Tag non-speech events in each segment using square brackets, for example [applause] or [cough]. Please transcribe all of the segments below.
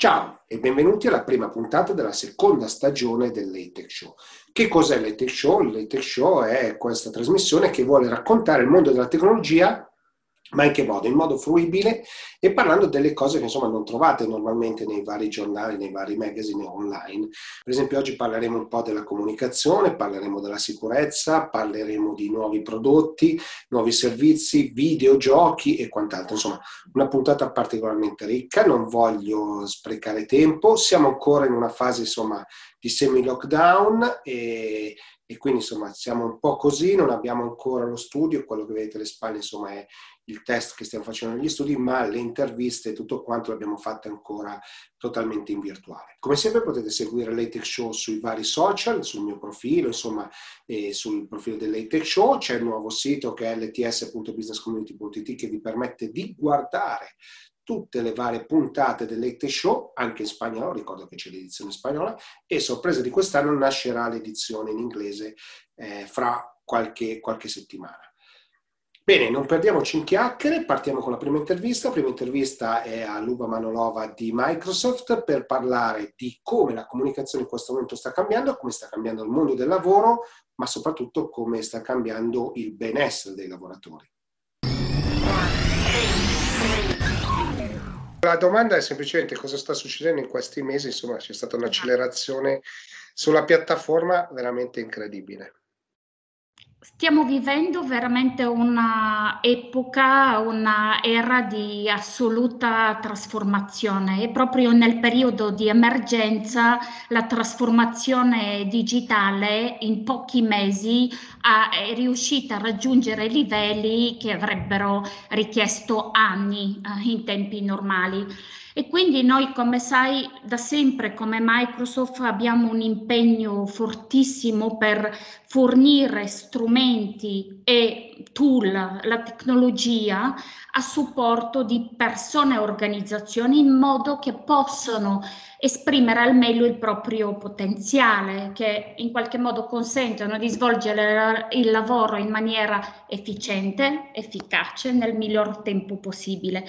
Ciao e benvenuti alla prima puntata della seconda stagione del Show. Che cos'è il Show? Il Show è questa trasmissione che vuole raccontare il mondo della tecnologia ma in che modo? In modo fruibile e parlando delle cose che insomma non trovate normalmente nei vari giornali, nei vari magazine online. Per esempio oggi parleremo un po' della comunicazione, parleremo della sicurezza, parleremo di nuovi prodotti, nuovi servizi, videogiochi e quant'altro. Insomma, una puntata particolarmente ricca, non voglio sprecare tempo, siamo ancora in una fase insomma di semi-lockdown e e quindi insomma siamo un po' così, non abbiamo ancora lo studio, quello che vedete alle spalle insomma è il test che stiamo facendo negli studi, ma le interviste e tutto quanto l'abbiamo fatte ancora totalmente in virtuale. Come sempre potete seguire l'ATEC Show sui vari social, sul mio profilo, insomma, e sul profilo dell'ATEC Show, c'è il nuovo sito che è lts.businesscommunity.it che vi permette di guardare tutte le varie puntate dell'Ate Show, anche in spagnolo, ricordo che c'è l'edizione spagnola, e sorpresa di quest'anno nascerà l'edizione in inglese eh, fra qualche, qualche settimana. Bene, non perdiamoci in chiacchiere, partiamo con la prima intervista. La prima intervista è a Luba Manolova di Microsoft per parlare di come la comunicazione in questo momento sta cambiando, come sta cambiando il mondo del lavoro, ma soprattutto come sta cambiando il benessere dei lavoratori. La domanda è semplicemente cosa sta succedendo in questi mesi, insomma c'è stata un'accelerazione sulla piattaforma veramente incredibile. Stiamo vivendo veramente un'epoca, una era di assoluta trasformazione e proprio nel periodo di emergenza la trasformazione digitale in pochi mesi ha, è riuscita a raggiungere livelli che avrebbero richiesto anni eh, in tempi normali. E quindi noi, come sai, da sempre come Microsoft abbiamo un impegno fortissimo per fornire strumenti e tool, la tecnologia a supporto di persone e organizzazioni in modo che possano esprimere al meglio il proprio potenziale, che in qualche modo consentono di svolgere il lavoro in maniera efficiente, efficace, nel miglior tempo possibile.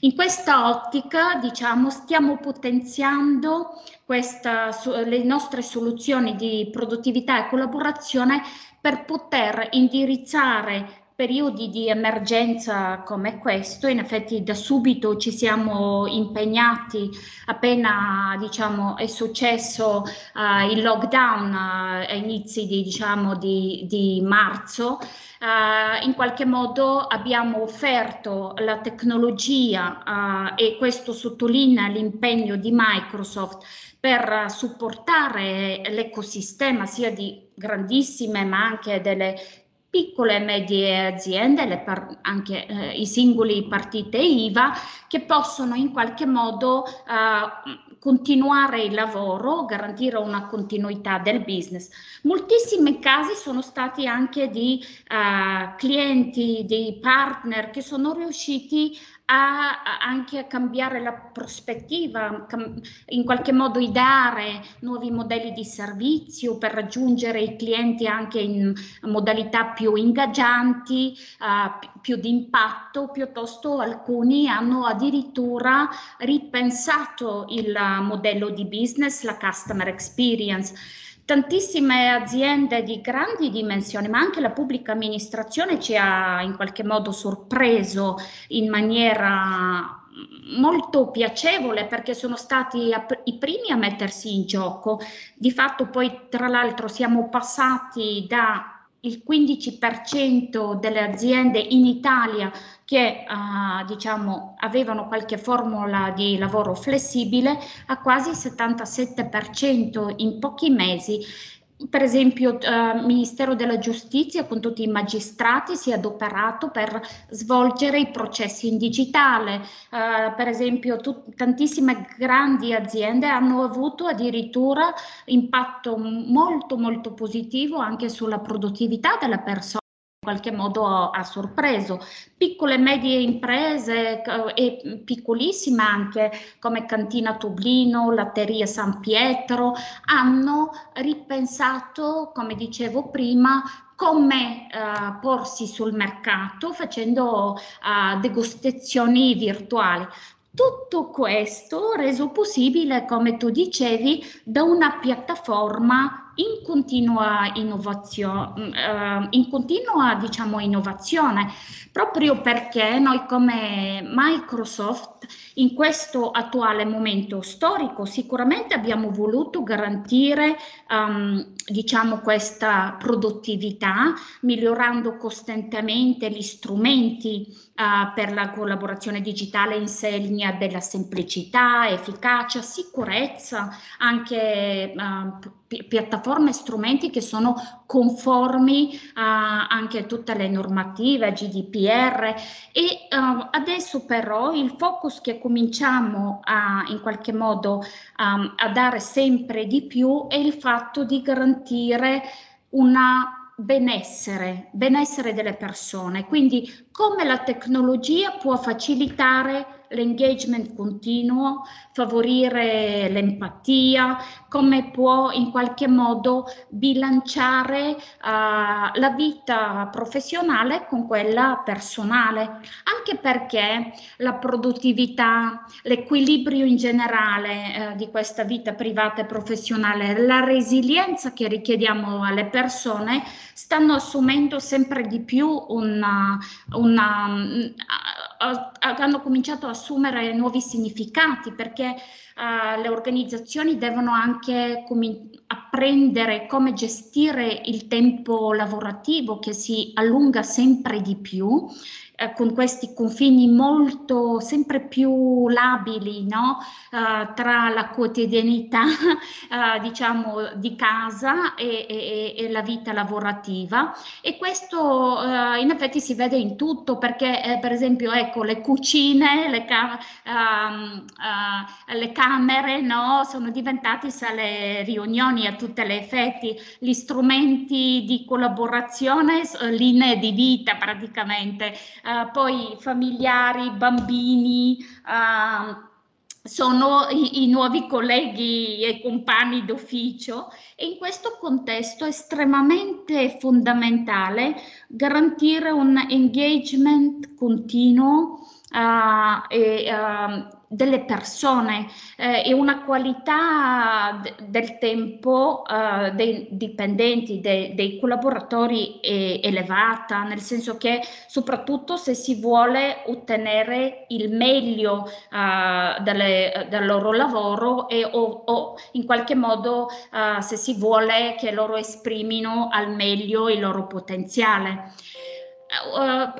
In questa ottica, diciamo, stiamo potenziando questa, le nostre soluzioni di produttività e collaborazione per poter indirizzare periodi di emergenza come questo, in effetti da subito ci siamo impegnati appena diciamo, è successo uh, il lockdown uh, a inizi di, diciamo, di, di marzo, uh, in qualche modo abbiamo offerto la tecnologia e questo sottolinea l'impegno di Microsoft per supportare l'ecosistema sia di grandissime ma anche delle piccole e medie aziende, anche eh, i singoli partite IVA, che possono in qualche modo eh, continuare il lavoro, garantire una continuità del business. Moltissimi casi sono stati anche di eh, clienti, di partner che sono riusciti a, anche a cambiare la prospettiva, in qualche modo ideare nuovi modelli di servizio per raggiungere i clienti anche in modalità più ingaggianti, uh, più di impatto, piuttosto alcuni hanno addirittura ripensato il modello di business, la customer experience tantissime aziende di grandi dimensioni, ma anche la pubblica amministrazione ci ha in qualche modo sorpreso in maniera molto piacevole perché sono stati i primi a mettersi in gioco. Di fatto poi tra l'altro siamo passati da il 15% delle aziende in Italia che uh, diciamo, avevano qualche formula di lavoro flessibile a quasi il 77% in pochi mesi per esempio il eh, Ministero della Giustizia con tutti i magistrati si è adoperato per svolgere i processi in digitale, eh, per esempio tut- tantissime grandi aziende hanno avuto addirittura impatto molto molto positivo anche sulla produttività della persona qualche modo ha sorpreso. Piccole e medie imprese eh, e piccolissime anche come Cantina Toblino, Latteria San Pietro hanno ripensato, come dicevo prima, come uh, porsi sul mercato facendo uh, degustazioni virtuali Tutto questo reso possibile, come tu dicevi, da una piattaforma in continua innovazione, eh, in continua diciamo, innovazione, proprio perché noi come Microsoft in questo attuale momento storico sicuramente abbiamo voluto garantire um, diciamo, questa produttività, migliorando costantemente gli strumenti uh, per la collaborazione digitale in segna della semplicità, efficacia, sicurezza, anche uh, piattaforme e strumenti che sono conformi a anche tutte le normative GDPR e uh, adesso però il focus che cominciamo a in qualche modo um, a dare sempre di più è il fatto di garantire una benessere, benessere delle persone, quindi come la tecnologia può facilitare l'engagement continuo, favorire l'empatia, come può in qualche modo bilanciare uh, la vita professionale con quella personale, anche perché la produttività, l'equilibrio in generale uh, di questa vita privata e professionale, la resilienza che richiediamo alle persone stanno assumendo sempre di più una, una, hanno cominciato a assumere nuovi significati perché uh, le organizzazioni devono anche apprendere come gestire il tempo lavorativo che si allunga sempre di più eh, con questi confini molto sempre più labili no? uh, tra la quotidianità uh, [laughs] diciamo di casa e, e, e, la vita lavorativa e questo uh, in effetti si vede in tutto perché eh, per esempio ecco le cucine le, ca- um, le camere no? sono diventate sale riunioni a tutti gli effetti gli strumenti di collaborazione linee di vita praticamente uh, poi familiari, bambini, uh, sono i, i, nuovi colleghi e compagni d'ufficio e in questo contesto è estremamente fondamentale garantire un engagement continuo uh, e uh, delle persone eh, e una qualità d- del tempo eh, dei dipendenti, de- dei collaboratori è elevata, nel senso che soprattutto se si vuole ottenere il meglio eh, dalle, dal loro lavoro e o, o in qualche modo eh, se si vuole che loro esprimino al meglio il loro potenziale. Uh,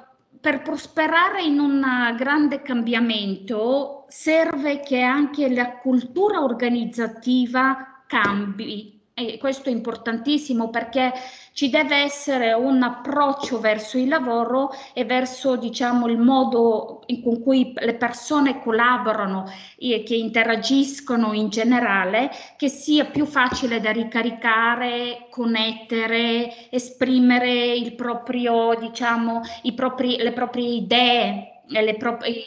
per prosperare in un grande cambiamento serve che anche la cultura organizzativa cambi e questo è importantissimo perché ci deve essere un approccio verso il lavoro e verso diciamo il modo con cui le persone collaborano e che interagiscono in generale che sia più facile da ricaricare, connettere, esprimere proprio diciamo propri, le proprie idee le proprie,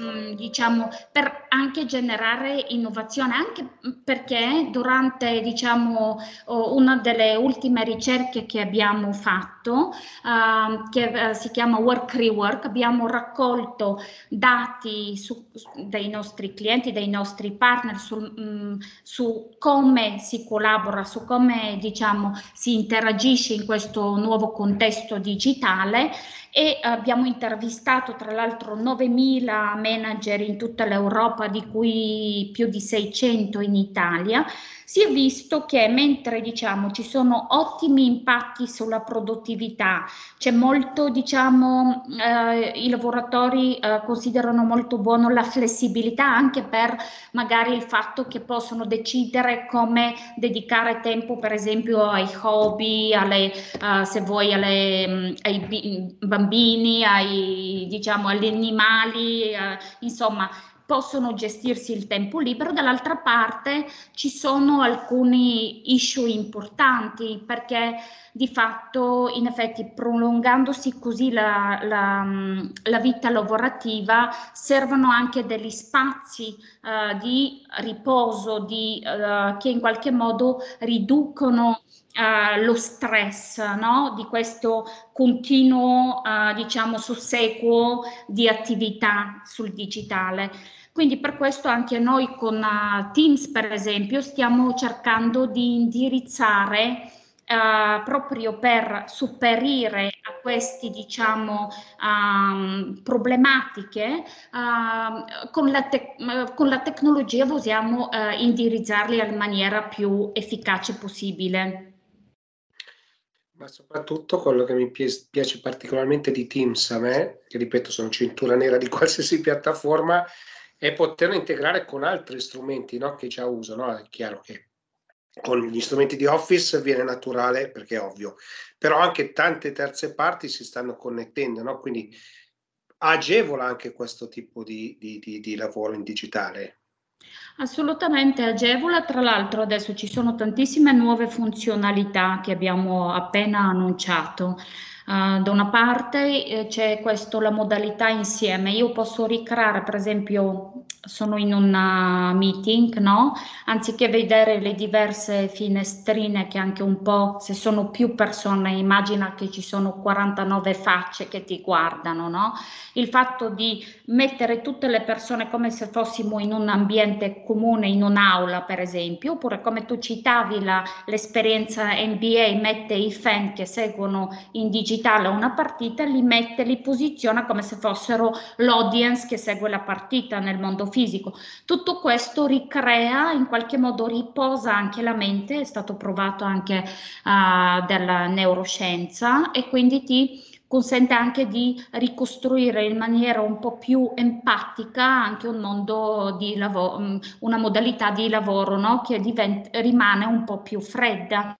mm, diciamo, per anche generare innovazione, anche perché durante diciamo, una delle ultime ricerche che abbiamo fatto, uh, che uh, si chiama Work Rework, abbiamo raccolto dati su, dei nostri clienti, dei nostri partner su, um, su come si collabora, su come diciamo, si interagisce in questo nuovo contesto digitale e abbiamo intervistato tra l'altro 9.000 manager in tutta l'Europa, di cui più di 600 in Italia si è visto che mentre diciamo ci sono ottimi impatti sulla produttività, c'è molto diciamo eh, i lavoratori eh, considerano molto buono la flessibilità anche per magari il fatto che possono decidere come dedicare tempo per esempio ai hobby, alle, uh, se vuoi alle, mm, ai bambini, ai, diciamo, agli animali, uh, insomma possono gestirsi il tempo libero, dall'altra parte ci sono alcuni issue importanti perché di fatto in effetti prolungandosi così la, la, la vita lavorativa servono anche degli spazi uh, di riposo di, uh, che in qualche modo riducono uh, lo stress no? di questo continuo, uh, diciamo, susseguo di attività sul digitale. Quindi per questo anche noi con uh, Teams, per esempio, stiamo cercando di indirizzare proprio per superare a queste diciamo um, problematiche uh, con, la te- con, la tecnologia possiamo uh, indirizzarli in maniera più efficace possibile ma soprattutto quello che mi piace particolarmente di Teams a me che ripeto sono cintura nera di [laughs] qualsiasi piattaforma è poterlo integrare con altri strumenti no? che già uso no? è chiaro che con gli strumenti di Office viene naturale perché è ovvio, però anche tante terze parti si stanno connettendo, no? quindi agevola anche questo tipo di, di, di, di lavoro in digitale. Assolutamente agevola, tra l'altro adesso ci sono tantissime nuove funzionalità che abbiamo appena annunciato. Uh, da una parte eh, c'è questo, la modalità insieme, io posso ricreare per esempio sono in un meeting, no? Anziché vedere le diverse finestrine che anche un po', se sono più persone, immagina che ci sono 49 facce che ti guardano, no? Il fatto di mettere tutte le persone come se fossimo in un ambiente comune, in un'aula per esempio, oppure come tu citavi la, l'esperienza NBA, mette i fan che seguono in digitale una partita, li mette, li posiziona come se fossero l'audience che segue la partita nel mondo fisico. Tutto questo ricrea, in qualche modo riposa anche la mente, è stato provato anche uh, dalla neuroscienza e quindi ti consente anche di ricostruire in maniera un po' più empatica anche un mondo di lavoro, una modalità di lavoro no? che rimane un po' più fredda.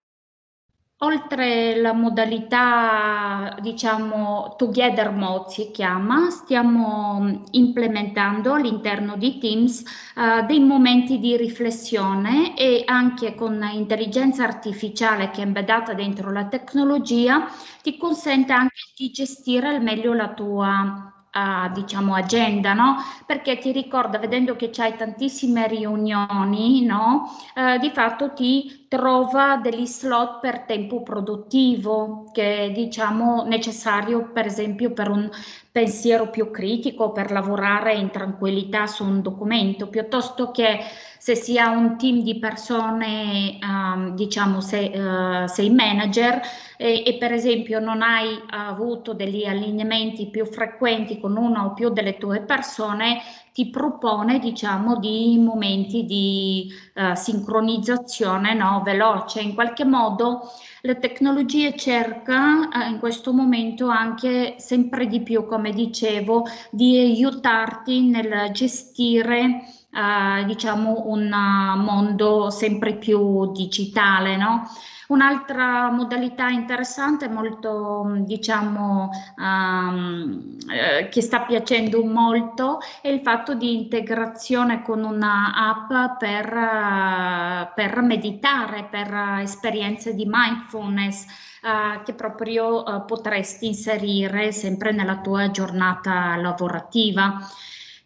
Oltre la modalità, diciamo, Together Mode si chiama, stiamo implementando all'interno di Teams uh, dei momenti di riflessione e anche con intelligenza artificiale che è embeddata dentro la tecnologia ti consente anche di gestire al meglio la tua uh, diciamo agenda, no? Perché ti ricorda, vedendo che c'hai tantissime riunioni, no? Uh, di fatto ti trova degli slot per tempo produttivo che è diciamo necessario per esempio per un pensiero più critico, per lavorare in tranquillità su un documento, piuttosto che se si ha un team di persone, um, diciamo se, uh, sei manager e, e, per esempio non hai avuto degli allineamenti più frequenti con una o più delle tue persone, ti propone diciamo di momenti di uh, sincronizzazione no, veloce. In qualche modo la tecnologia cerca uh, in questo momento anche sempre di più, come dicevo, di aiutarti nel gestire uh, diciamo un mondo sempre più digitale, no? Un'altra modalità interessante, molto diciamo um, eh, che sta piacendo molto, è il fatto di integrazione con una app per, uh, per meditare, per esperienze di mindfulness. Uh, che proprio uh, potresti inserire sempre nella tua giornata lavorativa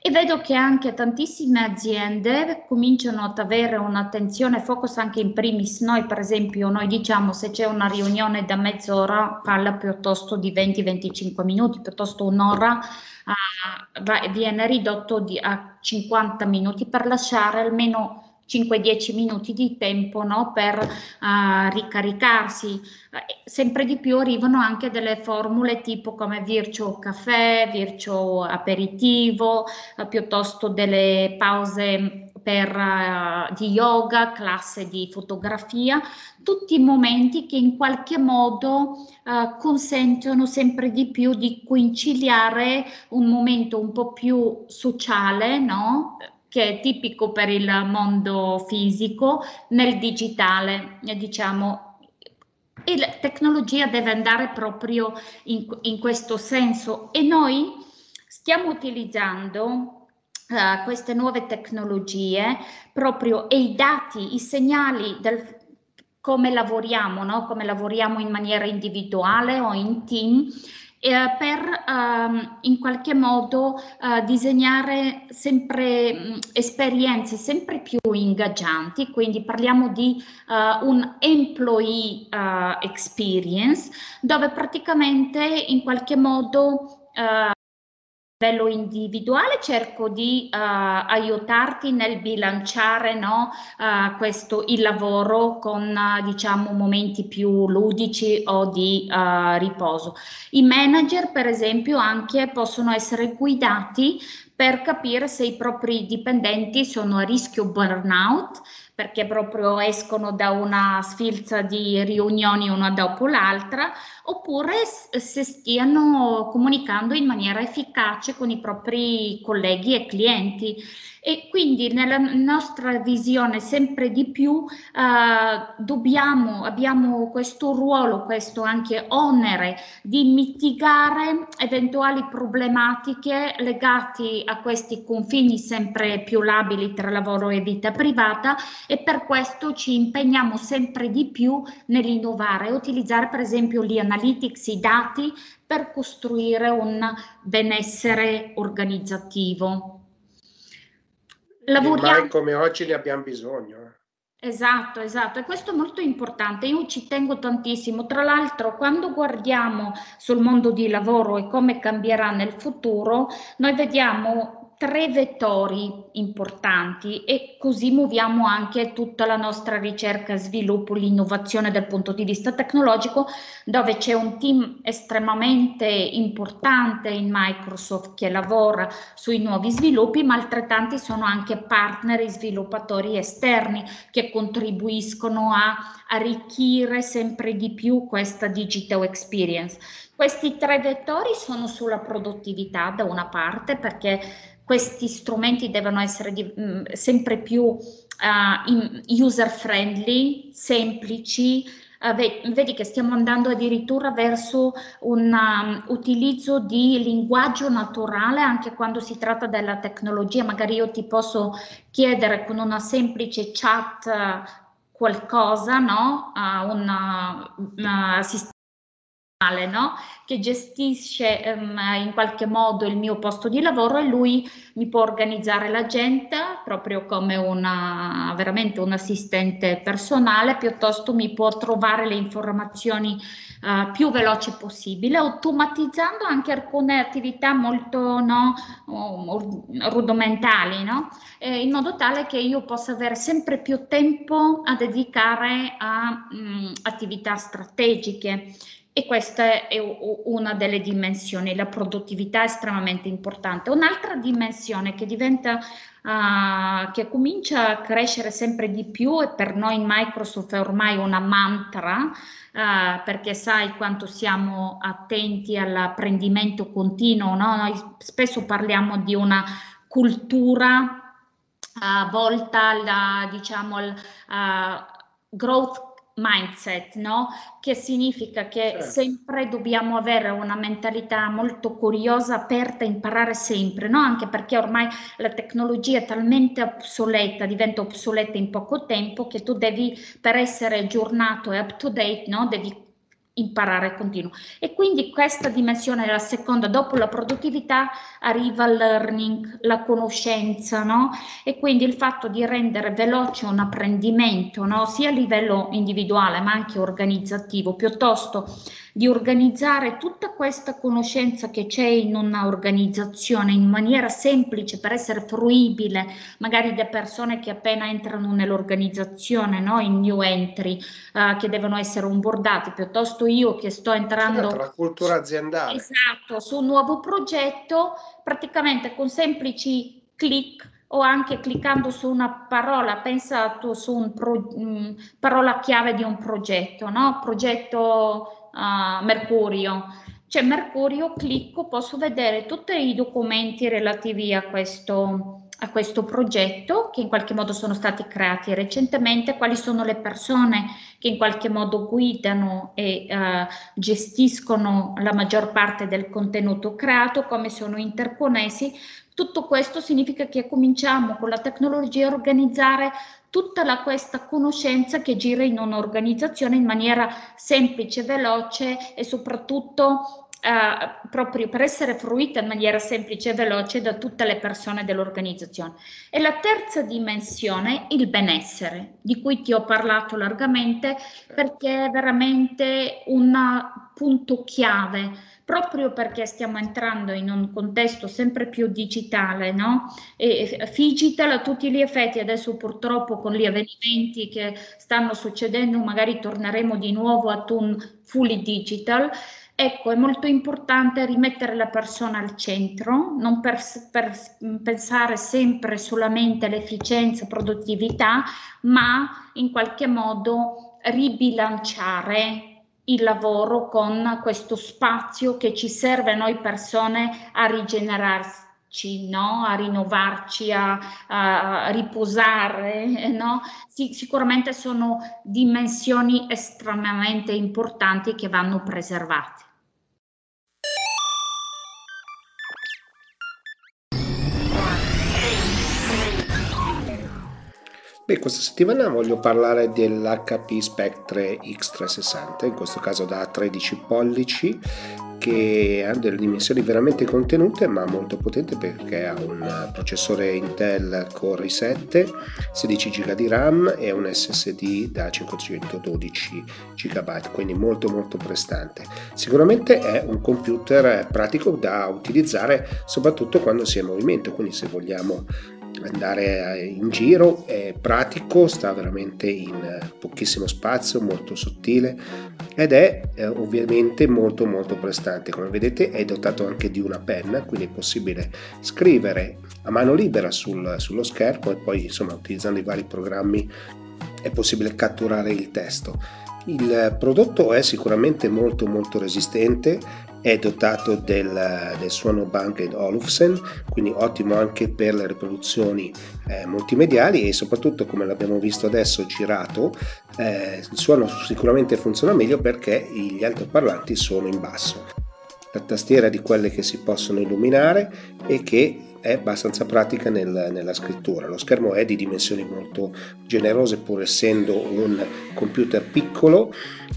e vedo che anche tantissime aziende cominciano ad avere un'attenzione focus anche in primis. Noi per esempio, noi diciamo se c'è una riunione da mezz'ora parla piuttosto di 20-25 minuti, piuttosto un'ora uh, viene ridotto di, a 50 minuti per lasciare almeno 5-10 minuti di tempo no, per uh, ricaricarsi. sempre di più arrivano anche delle formule tipo come virtual caffè, virtual aperitivo, uh, piuttosto delle pause per, uh, di yoga, classe di fotografia, tutti momenti che in qualche modo consentono sempre di più di conciliare un momento un po' più sociale, no? Che è tipico per il mondo fisico nel digitale, diciamo. E la tecnologia deve andare proprio in, in questo senso e noi stiamo utilizzando Uh, queste nuove tecnologie proprio e i dati, i segnali del come lavoriamo, no? come lavoriamo in maniera individuale o in team eh, per ehm, in qualche modo eh, disegnare sempre mh, esperienze sempre più ingaggianti, quindi parliamo di uh, un employee uh, experience dove praticamente in qualche modo uh, livello individuale cerco di uh, aiutarti nel bilanciare no, uh, questo, il lavoro con uh, diciamo momenti più ludici o di riposo. I manager per esempio anche possono essere guidati per capire se i propri dipendenti sono a rischio burnout perché proprio escono da una sfilza di riunioni una dopo l'altra, oppure se stiano comunicando in maniera efficace con i propri colleghi e clienti. E quindi nella nostra visione sempre di più eh, dobbiamo, abbiamo questo ruolo, questo anche onere di mitigare eventuali problematiche legate a questi confini sempre più labili tra lavoro e vita privata e per questo ci impegniamo sempre di più nell'innovare, utilizzare per esempio gli analytics, i dati per costruire un benessere organizzativo. Lavoriamo... Mai come oggi ne abbiamo bisogno. Eh. Esatto, esatto, e questo è molto importante, io ci tengo tantissimo. Tra l'altro, quando guardiamo sul mondo di lavoro e come cambierà nel futuro, noi vediamo tre vettori importanti e così muoviamo anche tutta la nostra ricerca, sviluppo, l'innovazione dal punto di vista tecnologico, dove c'è un team estremamente importante in Microsoft che lavora sui nuovi sviluppi, ma altrettanti sono anche partner e sviluppatori esterni che contribuiscono a arricchire sempre di più questa digital experience. Questi tre vettori sono sulla produttività da una parte perché questi strumenti devono essere di, mh, mm, sempre più uh, user friendly, semplici. Uh, vedi che stiamo andando addirittura verso un um, utilizzo di linguaggio naturale anche quando si tratta della tecnologia. Magari io ti posso chiedere con una semplice chat uh, qualcosa, no? Uh, una, una no? che gestisce um, in qualche modo il mio posto di lavoro e lui mi può organizzare l'agenda proprio come una, veramente un assistente personale, piuttosto mi può trovare le informazioni uh, più veloce possibile, automatizzando anche alcune attività molto no, rudimentali, no? Eh, in modo tale che io possa avere sempre più tempo a dedicare a mh, mm, attività strategiche e questa è una delle dimensioni, la produttività è estremamente importante. Un'altra dimensione che diventa, uh, che comincia a crescere sempre di più e per noi in Microsoft è ormai una mantra, uh, perché sai quanto siamo attenti all'apprendimento continuo, no? noi spesso parliamo di una cultura uh, volta alla, diciamo, al growth mindset, no? Che significa che certo. sempre dobbiamo avere una mentalità molto curiosa, aperta, imparare sempre, no? Anche perché ormai la tecnologia è talmente obsoleta, diventa obsoleta in poco tempo che tu devi, per essere aggiornato e up to date, no? Devi imparare continuo. E quindi questa dimensione, la seconda, dopo la produttività arriva il learning, la conoscenza, no? E quindi il fatto di rendere veloce un apprendimento, no? Sia a livello individuale ma anche organizzativo, piuttosto di organizzare tutta questa conoscenza che c'è in una organizzazione in maniera semplice per essere fruibile, magari da persone che appena entrano nell'organizzazione, no? in new entry, uh, che devono essere onboardati, piuttosto io che sto entrando... Certo, la cultura aziendale. Esatto, su un nuovo progetto, praticamente con semplici click o anche cliccando su una parola, pensa tu su un pro, mh, parola chiave di un progetto, no? Progetto uh, Mercurio. C'è Mercurio, clicco, posso vedere tutti i documenti relativi a questo, a questo progetto che in qualche modo sono stati creati recentemente, quali sono le persone che in qualche modo guidano e uh, gestiscono la maggior parte del contenuto creato, come sono interconnessi. Tutto questo significa che cominciamo con la tecnologia a organizzare tutta la, questa conoscenza che gira in un'organizzazione in maniera semplice, veloce e soprattutto Uh, proprio per essere fruita in maniera semplice e veloce da tutte le persone dell'organizzazione. E la terza dimensione, il benessere, di cui ti ho parlato largamente perché è veramente un punto chiave, proprio perché stiamo entrando in un contesto sempre più digitale, no? E digital a tutti gli effetti, adesso purtroppo con gli avvenimenti che stanno succedendo, magari torneremo di nuovo ad un fully digital Ecco, è molto importante rimettere la persona al centro, non per, per pensare sempre solamente all'efficienza, produttività, ma in qualche modo ribilanciare il lavoro con questo spazio che ci serve a noi persone a rigenerarci. No? a rinnovarci, a, a riposare, no? sì, sicuramente sono dimensioni estremamente importanti che vanno preservate. Beh, questa settimana voglio parlare dell'HP Spectre X360, in questo caso da 13 pollici, che ha delle dimensioni veramente contenute ma molto potente perché ha un processore Intel Core i7, 16 GB di RAM e un SSD da 512 GB, quindi molto molto prestante. Sicuramente è un computer pratico da utilizzare soprattutto quando si è in movimento, quindi se vogliamo andare in giro, è pratico, sta veramente in pochissimo spazio, molto sottile ed è eh, ovviamente molto molto prestante. Come vedete è dotato anche di una penna, quindi è possibile scrivere a mano libera sul, sullo schermo e poi insomma utilizzando i vari programmi è possibile catturare il testo. Il prodotto è sicuramente molto molto resistente, è dotato del, del suono Bang Olufsen, quindi ottimo anche per le riproduzioni eh, multimediali e soprattutto come l'abbiamo visto adesso girato, eh, il suono sicuramente funziona meglio perché gli altoparlanti sono in basso. La tastiera di quelle che si possono illuminare e che è abbastanza pratica nel, nella scrittura. Lo schermo è di dimensioni molto generose pur essendo un computer piccolo,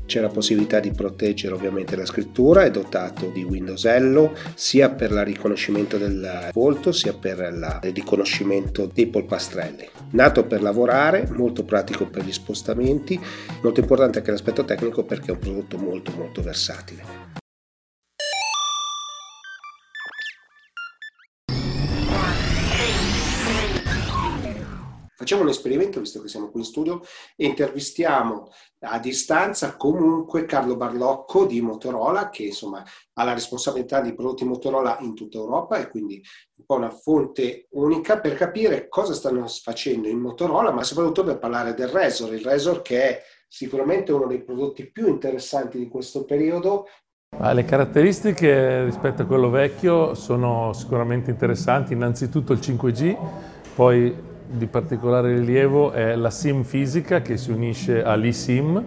c'è la possibilità di proteggere ovviamente la scrittura, è dotato di Windows Hello sia per il riconoscimento del volto sia per il riconoscimento dei polpastrelli. Nato per lavorare, molto pratico per gli spostamenti, molto importante anche l'aspetto tecnico perché è un prodotto molto molto versatile. Facciamo un esperimento, visto che siamo qui in studio, e intervistiamo a distanza comunque Carlo Barlocco di Motorola, che insomma ha la responsabilità di prodotti Motorola in tutta Europa e quindi un po' una fonte unica per capire cosa stanno facendo in Motorola, ma soprattutto per parlare del Razor, il Razor che è sicuramente uno dei prodotti più interessanti di questo periodo. Le caratteristiche rispetto a quello vecchio sono sicuramente interessanti, innanzitutto il 5G, poi di particolare rilievo è la SIM fisica che si unisce all'eSIM,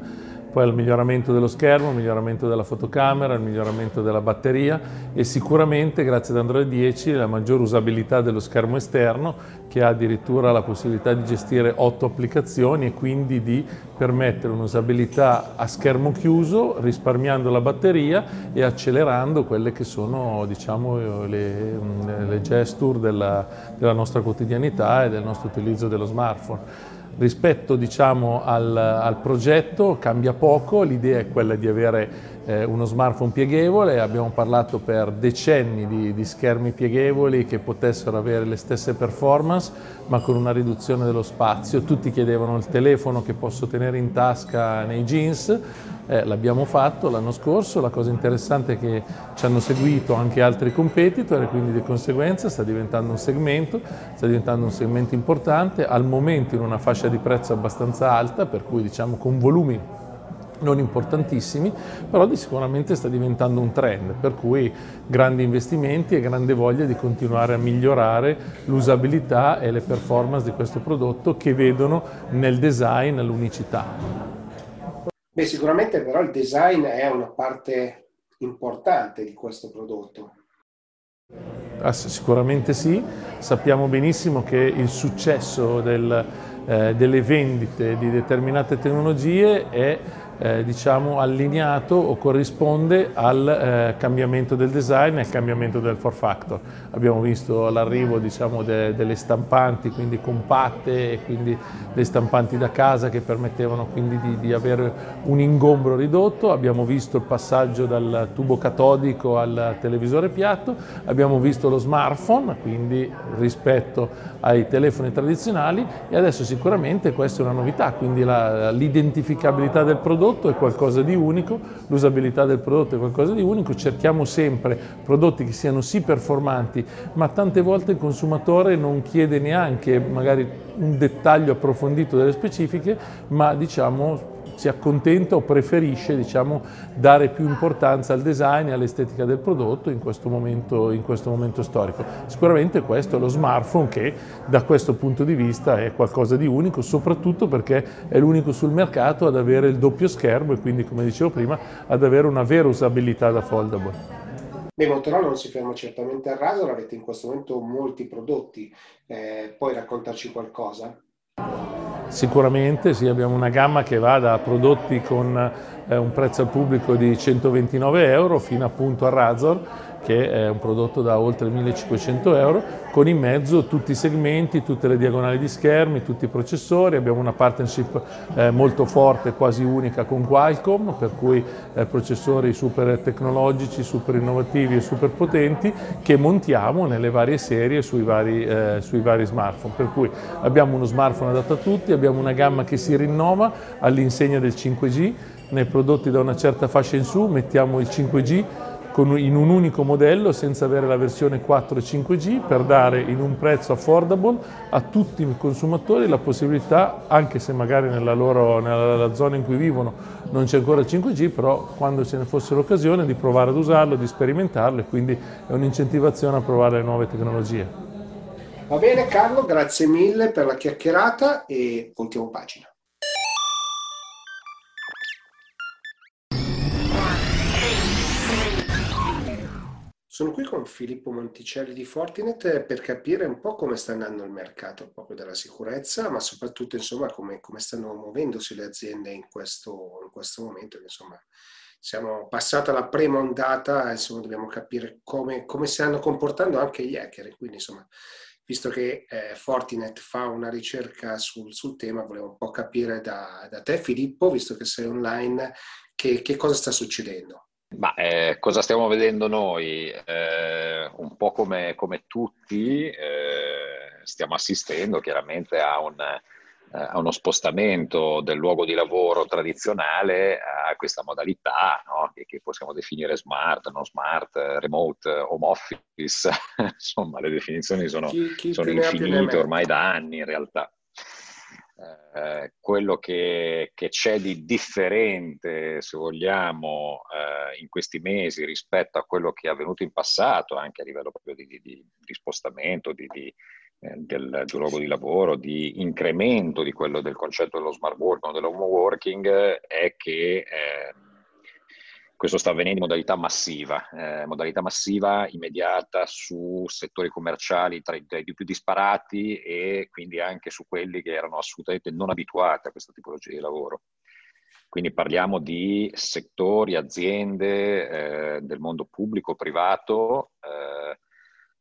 poi al miglioramento dello schermo, il miglioramento della fotocamera, il miglioramento della batteria e sicuramente grazie ad Android 10 la maggiore usabilità dello schermo esterno che ha addirittura la possibilità di gestire otto applicazioni e quindi di permettere un'usabilità a schermo chiuso risparmiando la batteria e accelerando quelle che sono diciamo, le, le gesture della, della nostra quotidianità e del nostro utilizzo dello smartphone. Rispetto diciamo, al, al, progetto cambia poco, l'idea è quella di avere uno smartphone pieghevole, abbiamo parlato per decenni di, di, schermi pieghevoli che potessero avere le stesse performance ma con una riduzione dello spazio, tutti chiedevano il telefono che posso tenere in tasca nei jeans, eh, l'abbiamo fatto l'anno scorso, la cosa interessante è che ci hanno seguito anche altri competitor e quindi di conseguenza sta diventando un segmento, sta diventando un segmento importante, al momento in una fascia di prezzo abbastanza alta, per cui diciamo con volumi non importantissimi, però sicuramente sta diventando un trend, per cui grandi investimenti e grande voglia di continuare a migliorare l'usabilità e le performance di questo prodotto che vedono nel design l'unicità. Beh, sicuramente però il design è una parte importante di questo prodotto. Ah, sicuramente sì, sappiamo benissimo che il successo del, eh, delle vendite di determinate tecnologie è eh, diciamo, allineato o corrisponde al eh, cambiamento del design e al cambiamento del form factor. Abbiamo visto l'arrivo diciamo, de, delle stampanti, quindi compatte e quindi le stampanti da casa che permettevano quindi di, di, avere un ingombro ridotto, abbiamo visto il passaggio dal tubo catodico al televisore piatto, abbiamo visto lo smartphone, quindi rispetto ai telefoni tradizionali. E adesso sicuramente questa è una novità, quindi l'identificabilità del prodotto è qualcosa di unico, l'usabilità del prodotto è qualcosa di unico, cerchiamo sempre prodotti che siano sì performanti, ma tante volte il consumatore non chiede neanche magari un dettaglio approfondito delle specifiche, ma diciamo si accontenta o preferisce diciamo, dare più importanza al design e all'estetica del prodotto in questo, momento, in questo momento storico. Sicuramente questo è lo smartphone che da questo punto di vista è qualcosa di unico, soprattutto perché è l'unico sul mercato ad avere il doppio schermo e quindi, come dicevo prima, ad avere una vera usabilità da foldable. Beh, Motorola non si ferma certamente a raso, avete in questo momento molti prodotti, eh, puoi raccontarci qualcosa? Sicuramente sì, abbiamo una gamma che va da prodotti con eh, un prezzo al pubblico di 129 euro fino appunto a Razor che è un prodotto da oltre 1500 euro, con in mezzo tutti i segmenti, tutte le diagonali di schermi, tutti i processori, abbiamo una partnership eh, molto forte, quasi unica con Qualcomm, per cui eh, processori super tecnologici, super innovativi e super potenti che montiamo nelle varie serie sui vari, eh, sui vari smartphone, per cui abbiamo uno smartphone adatto a tutti, abbiamo una gamma che si rinnova all'insegna del 5G, nei prodotti da una certa fascia in su mettiamo il 5G con, in un unico modello senza avere la versione 4 e 5G per dare in un prezzo affordable a tutti i consumatori la possibilità, anche se magari nella, loro, nella zona in cui vivono non c'è ancora il 5G, però quando ce ne fosse l'occasione di provare ad usarlo, di sperimentarlo e quindi è un'incentivazione a provare le nuove tecnologie. Va bene Carlo, grazie mille per la chiacchierata e voltiamo pagina. Sono qui con Filippo Monticelli di Fortinet per capire un po' come sta andando il mercato proprio della sicurezza, ma soprattutto insomma come, come stanno muovendosi le aziende in questo, in questo momento. Insomma, siamo passati alla prima ondata, insomma dobbiamo capire come, come si stanno comportando anche gli hacker. Quindi insomma, visto che eh, Fortinet fa una ricerca sul, sul, tema, volevo un po' capire da, da te Filippo, visto che sei online, che, che cosa sta succedendo. Ma eh, cosa stiamo vedendo noi? Eh, un po' come, come tutti, eh, stiamo assistendo chiaramente a, un, eh, a, uno spostamento del luogo di lavoro tradizionale a questa modalità no? che, che, possiamo definire smart, non smart, remote, home office, [laughs] insomma le definizioni sono, chi, chi sono infinite ormai da anni in realtà. Eh, quello che, che, c'è di differente, se vogliamo, eh, in questi mesi rispetto a quello che è avvenuto in passato, anche a livello proprio di, di, di spostamento, di, eh, del, del, luogo di lavoro, di incremento di quello del concetto dello smart working dell'home working, è che eh, questo sta avvenendo in modalità massiva, eh, modalità massiva immediata su settori commerciali tra i, tra i, più disparati e quindi anche su quelli che erano assolutamente non abituati a questa tipologia di lavoro. Quindi parliamo di settori, aziende eh, del mondo pubblico, privato, eh,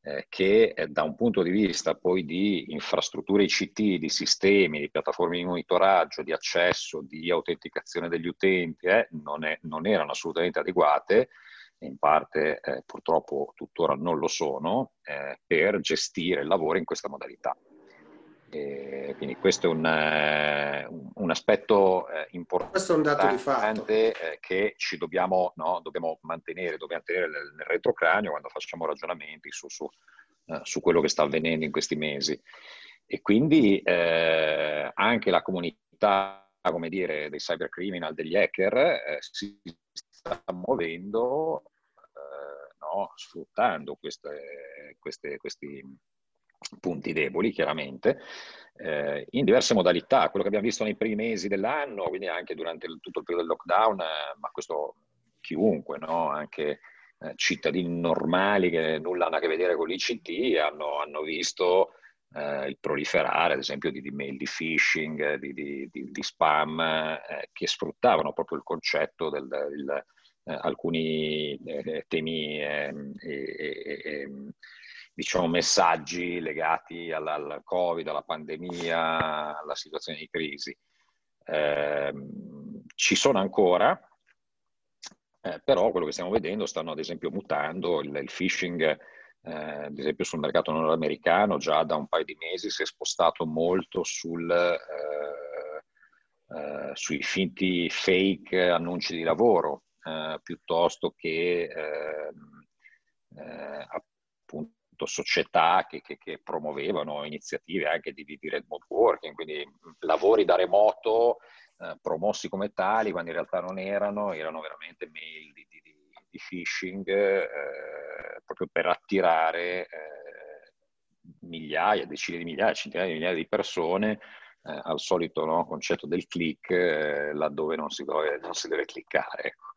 eh, che da un punto di vista poi di infrastrutture ICT, di sistemi, di piattaforme di monitoraggio, di accesso, di autenticazione degli utenti, eh, non, è, non, erano assolutamente adeguate, in parte eh, purtroppo tuttora non lo sono, eh, per gestire il lavoro in questa modalità. E quindi questo è un, eh, un aspetto eh, importante. Eh, che ci dobbiamo, no, dobbiamo mantenere, dobbiamo tenere nel, retrocranio quando facciamo ragionamenti su, su, su, quello che sta avvenendo in questi mesi. E quindi eh, anche la comunità, come dire, dei cybercriminal, degli hacker, eh, si sta muovendo no, sfruttando queste, queste, questi punti deboli, chiaramente, eh, in diverse modalità. Quello che abbiamo visto nei primi mesi dell'anno, quindi anche durante il, tutto il periodo del lockdown, eh, ma questo chiunque, no? anche eh, cittadini normali che nulla hanno a che vedere con l'ICT, hanno, hanno visto eh, il proliferare, ad esempio, di, di mail di phishing, di, di, di spam, eh, che sfruttavano proprio il concetto del, il, eh, alcuni temi ehm, diciamo, messaggi legati al, al, Covid, alla pandemia, alla situazione di crisi. Eh, ci sono ancora, eh, però quello che stiamo vedendo stanno ad esempio mutando, il, il phishing eh, ad esempio sul mercato nordamericano già da un paio di mesi si è spostato molto sul, eh, eh, sui finti fake annunci di lavoro, eh, piuttosto che ehm, eh, appunto società che, che, che, promuovevano iniziative anche di, di, remote working, quindi lavori da remoto eh, promossi come tali, quando in realtà non erano, erano veramente mail di, di, di phishing eh, proprio per attirare eh, migliaia, decine di migliaia, centinaia di migliaia di persone eh, al solito no, concetto del click eh, laddove non si deve, non si deve cliccare. Ecco.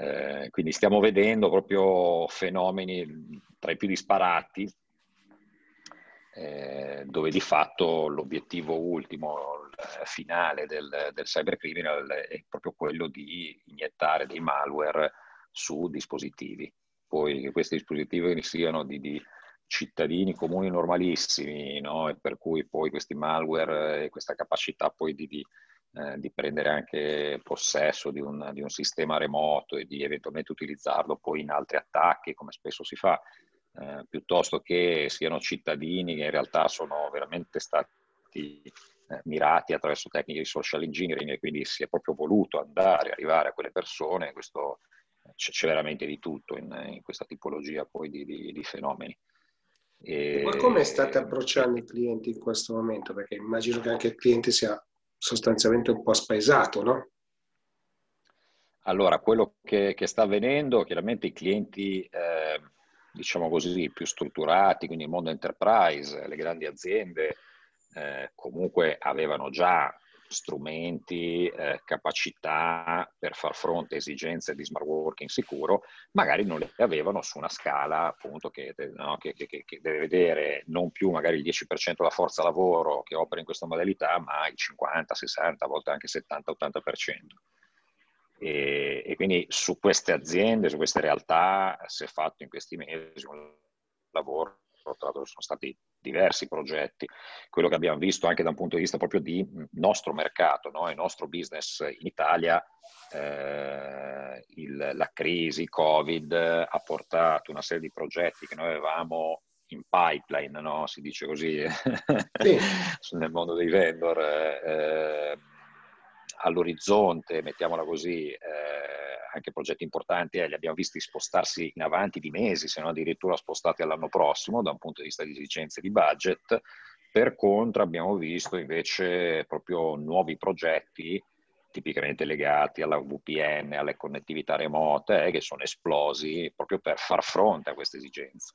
Eh, quindi stiamo vedendo proprio fenomeni tra i più disparati, eh, dove di fatto l'obiettivo ultimo, finale del, del cybercriminal è proprio quello di iniettare dei malware su dispositivi. Poi che questi dispositivi siano di, di cittadini comuni normalissimi, no? e per cui poi questi malware e questa capacità poi di, di eh, di prendere anche possesso di un, di un, sistema remoto e di eventualmente utilizzarlo poi in altri attacchi, come spesso si fa, eh, piuttosto che siano cittadini che in realtà sono veramente stati eh, mirati attraverso tecniche di social engineering e quindi si è proprio voluto andare, arrivare a quelle persone, questo, c'è, c'è veramente di tutto in, in questa tipologia poi di, di, di fenomeni. E... Ma come state approcciando i clienti in questo momento? Perché immagino che anche il cliente sia sostanzialmente un po' spaesato, no? Allora, quello che, che sta avvenendo, chiaramente i clienti, eh, diciamo così, più strutturati, quindi il mondo enterprise, le grandi aziende, eh, comunque avevano già strumenti, eh, capacità per far fronte a esigenze di smart working sicuro, magari non le avevano su una scala appunto che, no, che, che, che deve vedere non più magari il 10% della forza lavoro che opera in questa modalità, ma il 50, 60, a volte anche 70, 80%. E, e quindi su queste aziende, su queste realtà si è fatto in questi mesi un lavoro, tra l'altro sono stati diversi progetti, quello che abbiamo visto anche da un punto di vista proprio di nostro mercato, no? il nostro business in Italia, eh, il, la crisi Covid ha portato una serie di progetti che noi avevamo in pipeline, no? si dice così, sì. [laughs] nel mondo dei vendor, eh, all'orizzonte, mettiamola così, eh, anche progetti importanti eh, li abbiamo visti spostarsi in avanti di mesi, se non addirittura spostati all'anno prossimo da un punto di vista di esigenze di budget. Per contro abbiamo visto invece proprio nuovi progetti tipicamente legati alla VPN, alle connettività remote, eh, che sono esplosi proprio per far fronte a queste esigenze.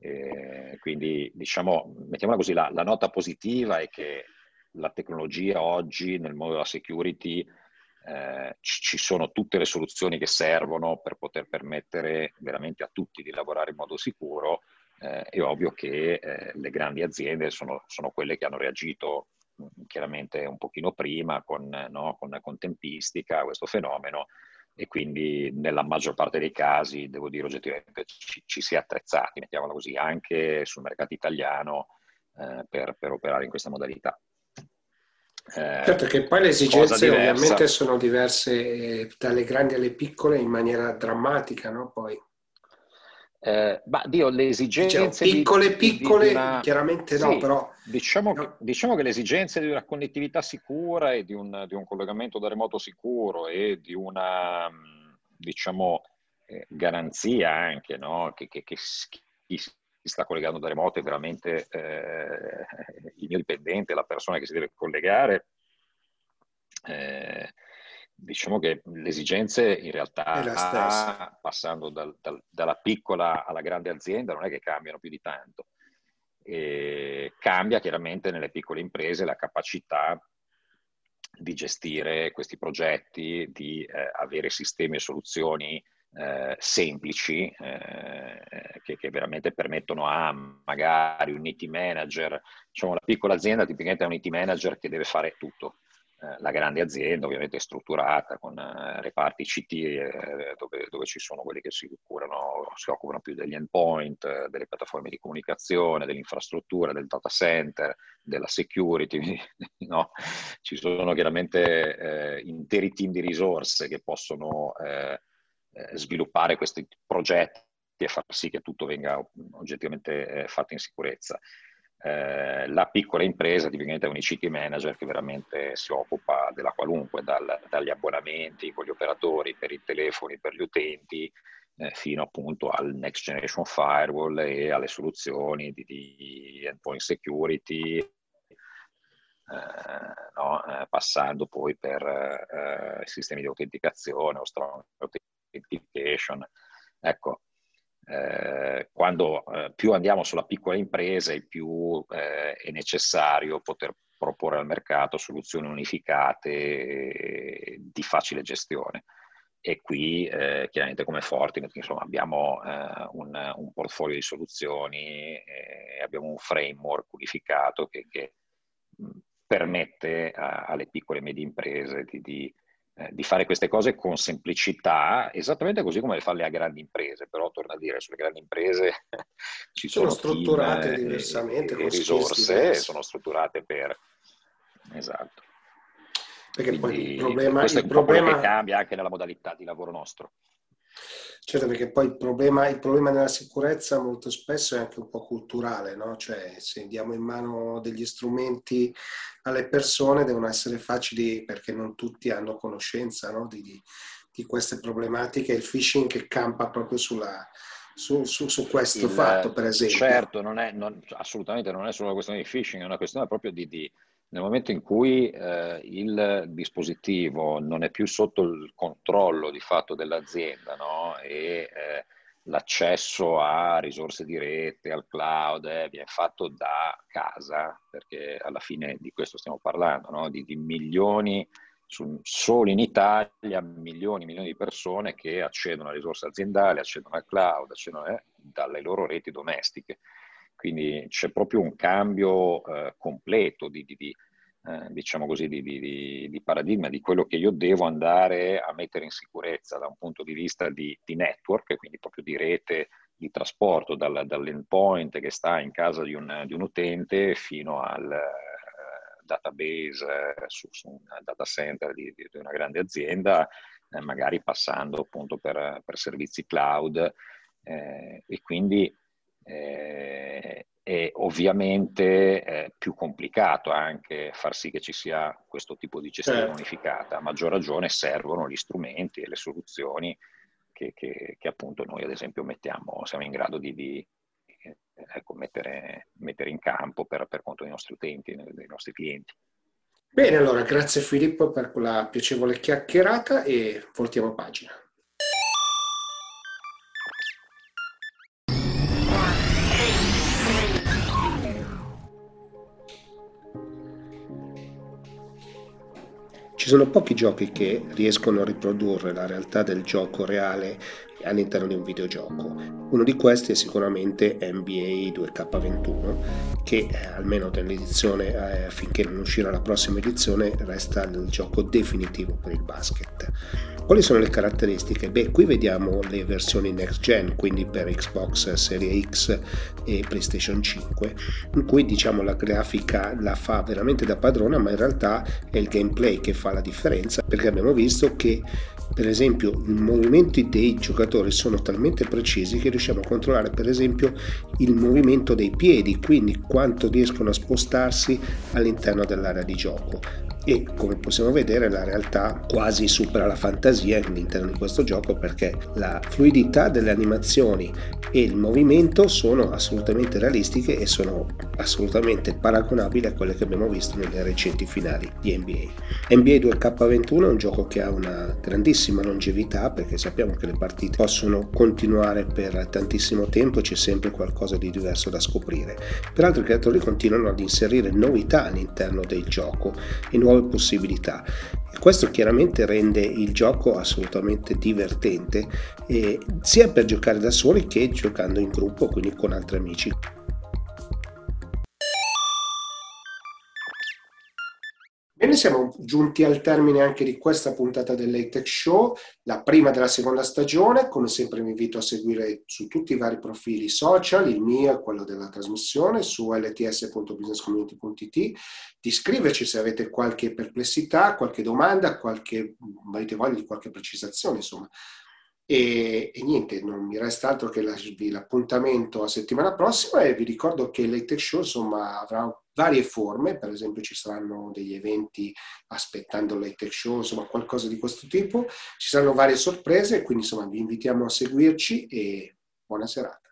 E quindi, diciamo, mettiamola così, la, la, nota positiva è che la tecnologia oggi nel mondo della security eh, ci sono tutte le soluzioni che servono per poter permettere veramente a tutti di lavorare in modo sicuro. Eh, è ovvio che eh, le grandi aziende sono, sono, quelle che hanno reagito mm, chiaramente un pochino prima con, no, con, con tempistica a questo fenomeno e quindi nella maggior parte dei casi, devo dire oggettivamente, ci, ci si è attrezzati, mettiamola così, anche sul mercato italiano eh, per, per operare in questa modalità. Eh, certo che poi le esigenze ovviamente sono diverse eh, dalle grandi alle piccole in maniera drammatica, no? Poi. Eh, ma Dio, le esigenze diciamo, piccole, di, piccole, di una... chiaramente no, sì, però diciamo, no. Che, diciamo, Che, le esigenze di una connettività sicura e di un, di un collegamento da remoto sicuro e di una diciamo eh, garanzia anche no? che, che, che chi si sta collegando da remoto è veramente eh, il mio dipendente, la persona che si deve collegare, eh, diciamo che le esigenze in realtà, passando dal, dal, dalla piccola alla grande azienda, non è che cambiano più di tanto. E cambia chiaramente nelle piccole imprese la capacità di gestire questi progetti, di eh, avere sistemi e soluzioni eh, semplici eh, che, che, veramente permettono a magari un IT manager, diciamo la piccola azienda tipicamente è un IT manager che deve fare tutto. Eh, la grande azienda ovviamente è strutturata con eh, reparti CT eh, dove, dove, ci sono quelli che si, curano, si occupano più degli endpoint, delle piattaforme di comunicazione, dell'infrastruttura, del data center, della security. [laughs] no? Ci sono chiaramente interi team di risorse che possono eh, sviluppare questi progetti e far sì che tutto venga oggettivamente eh, fatto in sicurezza. Eh, la piccola impresa è un ICT manager che veramente si occupa della qualunque, dal, dagli abbonamenti con gli operatori per i telefoni, per gli utenti, fino appunto al next generation firewall e alle soluzioni di, di endpoint security, eh, no? passando poi per sistemi di autenticazione o strong authentication. Ecco, eh, quando eh, più andiamo sulla piccola impresa e più eh, è necessario poter proporre al mercato soluzioni unificate e di facile gestione. E qui eh, chiaramente come Fortinet insomma, abbiamo eh, un, un, portfolio di soluzioni, abbiamo un framework unificato che, che mh, permette a, alle piccole e medie imprese di, di eh, di fare queste cose con semplicità, esattamente così come le fanno le grandi imprese, però torno a dire, sulle grandi imprese [laughs] ci sono, sono strutturate team, diversamente, e, risorse, sono strutturate per... Esatto. Perché Quindi, poi il problema... Il problema... che cambia anche nella modalità di lavoro nostro. Certo, perché poi il problema, il problema, della sicurezza molto spesso è anche un po' culturale, no? Cioè, se diamo in mano degli strumenti alle persone devono essere facili perché non tutti hanno conoscenza no? di, di, di, queste problematiche. Il phishing che campa proprio sulla, su, su, su, questo il, fatto, per esempio. Certo, non è, non, assolutamente non è solo una questione di phishing, è una questione proprio di, di nel momento in cui eh, il dispositivo non è più sotto il controllo di fatto dell'azienda no? e eh, l'accesso a risorse di rete, al cloud, eh, viene fatto da casa, perché alla fine di questo stiamo parlando, no? di, di, milioni, su, solo in Italia, milioni e milioni di persone che accedono a risorse aziendali, accedono al cloud, accedono eh, dalle loro reti domestiche. Quindi c'è proprio un cambio eh, completo di, di, di eh, diciamo così, di, di, paradigma di quello che io devo andare a mettere in sicurezza da un punto di vista di, network, quindi proprio di rete di trasporto dal, dall'endpoint che sta in casa di un, un utente fino al uh, database uh, su, su, un data center di, una grande azienda, eh, magari passando appunto per, per servizi cloud eh, e quindi eh, è ovviamente è più complicato anche far sì che ci sia questo tipo di gestione certo. unificata. A maggior ragione servono gli strumenti e le soluzioni che, che, che appunto noi ad esempio mettiamo, siamo in grado di, di ecco, mettere, mettere, in campo per, per conto dei nostri utenti, dei nostri clienti. Bene, allora grazie Filippo per quella piacevole chiacchierata e voltiamo pagina. Ci sono pochi giochi che riescono a riprodurre la realtà del gioco reale all'interno di un videogioco. Uno di questi è sicuramente NBA 2K21 che eh, almeno nell'edizione eh, finché non uscirà la prossima edizione resta il gioco definitivo per il basket. Quali sono le caratteristiche? Beh, qui vediamo le versioni next gen, quindi per Xbox Serie X e PlayStation 5, in cui diciamo la grafica la fa veramente da padrona, ma in realtà è il gameplay che fa la differenza, perché abbiamo visto che per esempio i movimenti dei giocatori sono talmente precisi che riusciamo a controllare per esempio il movimento dei piedi, quindi quanto riescono a spostarsi all'interno dell'area di gioco e come possiamo vedere la realtà quasi supera la fantasia all'interno di questo gioco perché la fluidità delle animazioni e il movimento sono assolutamente realistiche e sono assolutamente paragonabili a quelle che abbiamo visto nelle recenti finali di NBA. NBA 2K21 è un gioco che ha una grandissima longevità perché sappiamo che le partite possono continuare per tantissimo tempo e c'è sempre qualcosa di diverso da scoprire. Peraltro i creatori continuano ad inserire novità all'interno del gioco e nuove nuove possibilità. Questo chiaramente rende il gioco assolutamente divertente, eh, sia per giocare da soli che giocando in gruppo, quindi con altri amici. Bene, siamo giunti al termine anche di questa puntata dell'ATEC Show, la prima della seconda stagione. Come sempre vi invito a seguire su tutti i vari profili social, il mio e quello della trasmissione, su lts.businesscommunity.it, di iscriverci se avete qualche perplessità, qualche domanda, qualche, avete voglia di qualche precisazione, insomma. E, e, niente, non mi resta altro che l'appuntamento a settimana prossima e vi ricordo che l'ATEC Show insomma avrà varie forme, per esempio ci saranno degli eventi aspettando tech show, insomma qualcosa di questo tipo, ci saranno varie sorprese, quindi insomma vi invitiamo a seguirci e buona serata.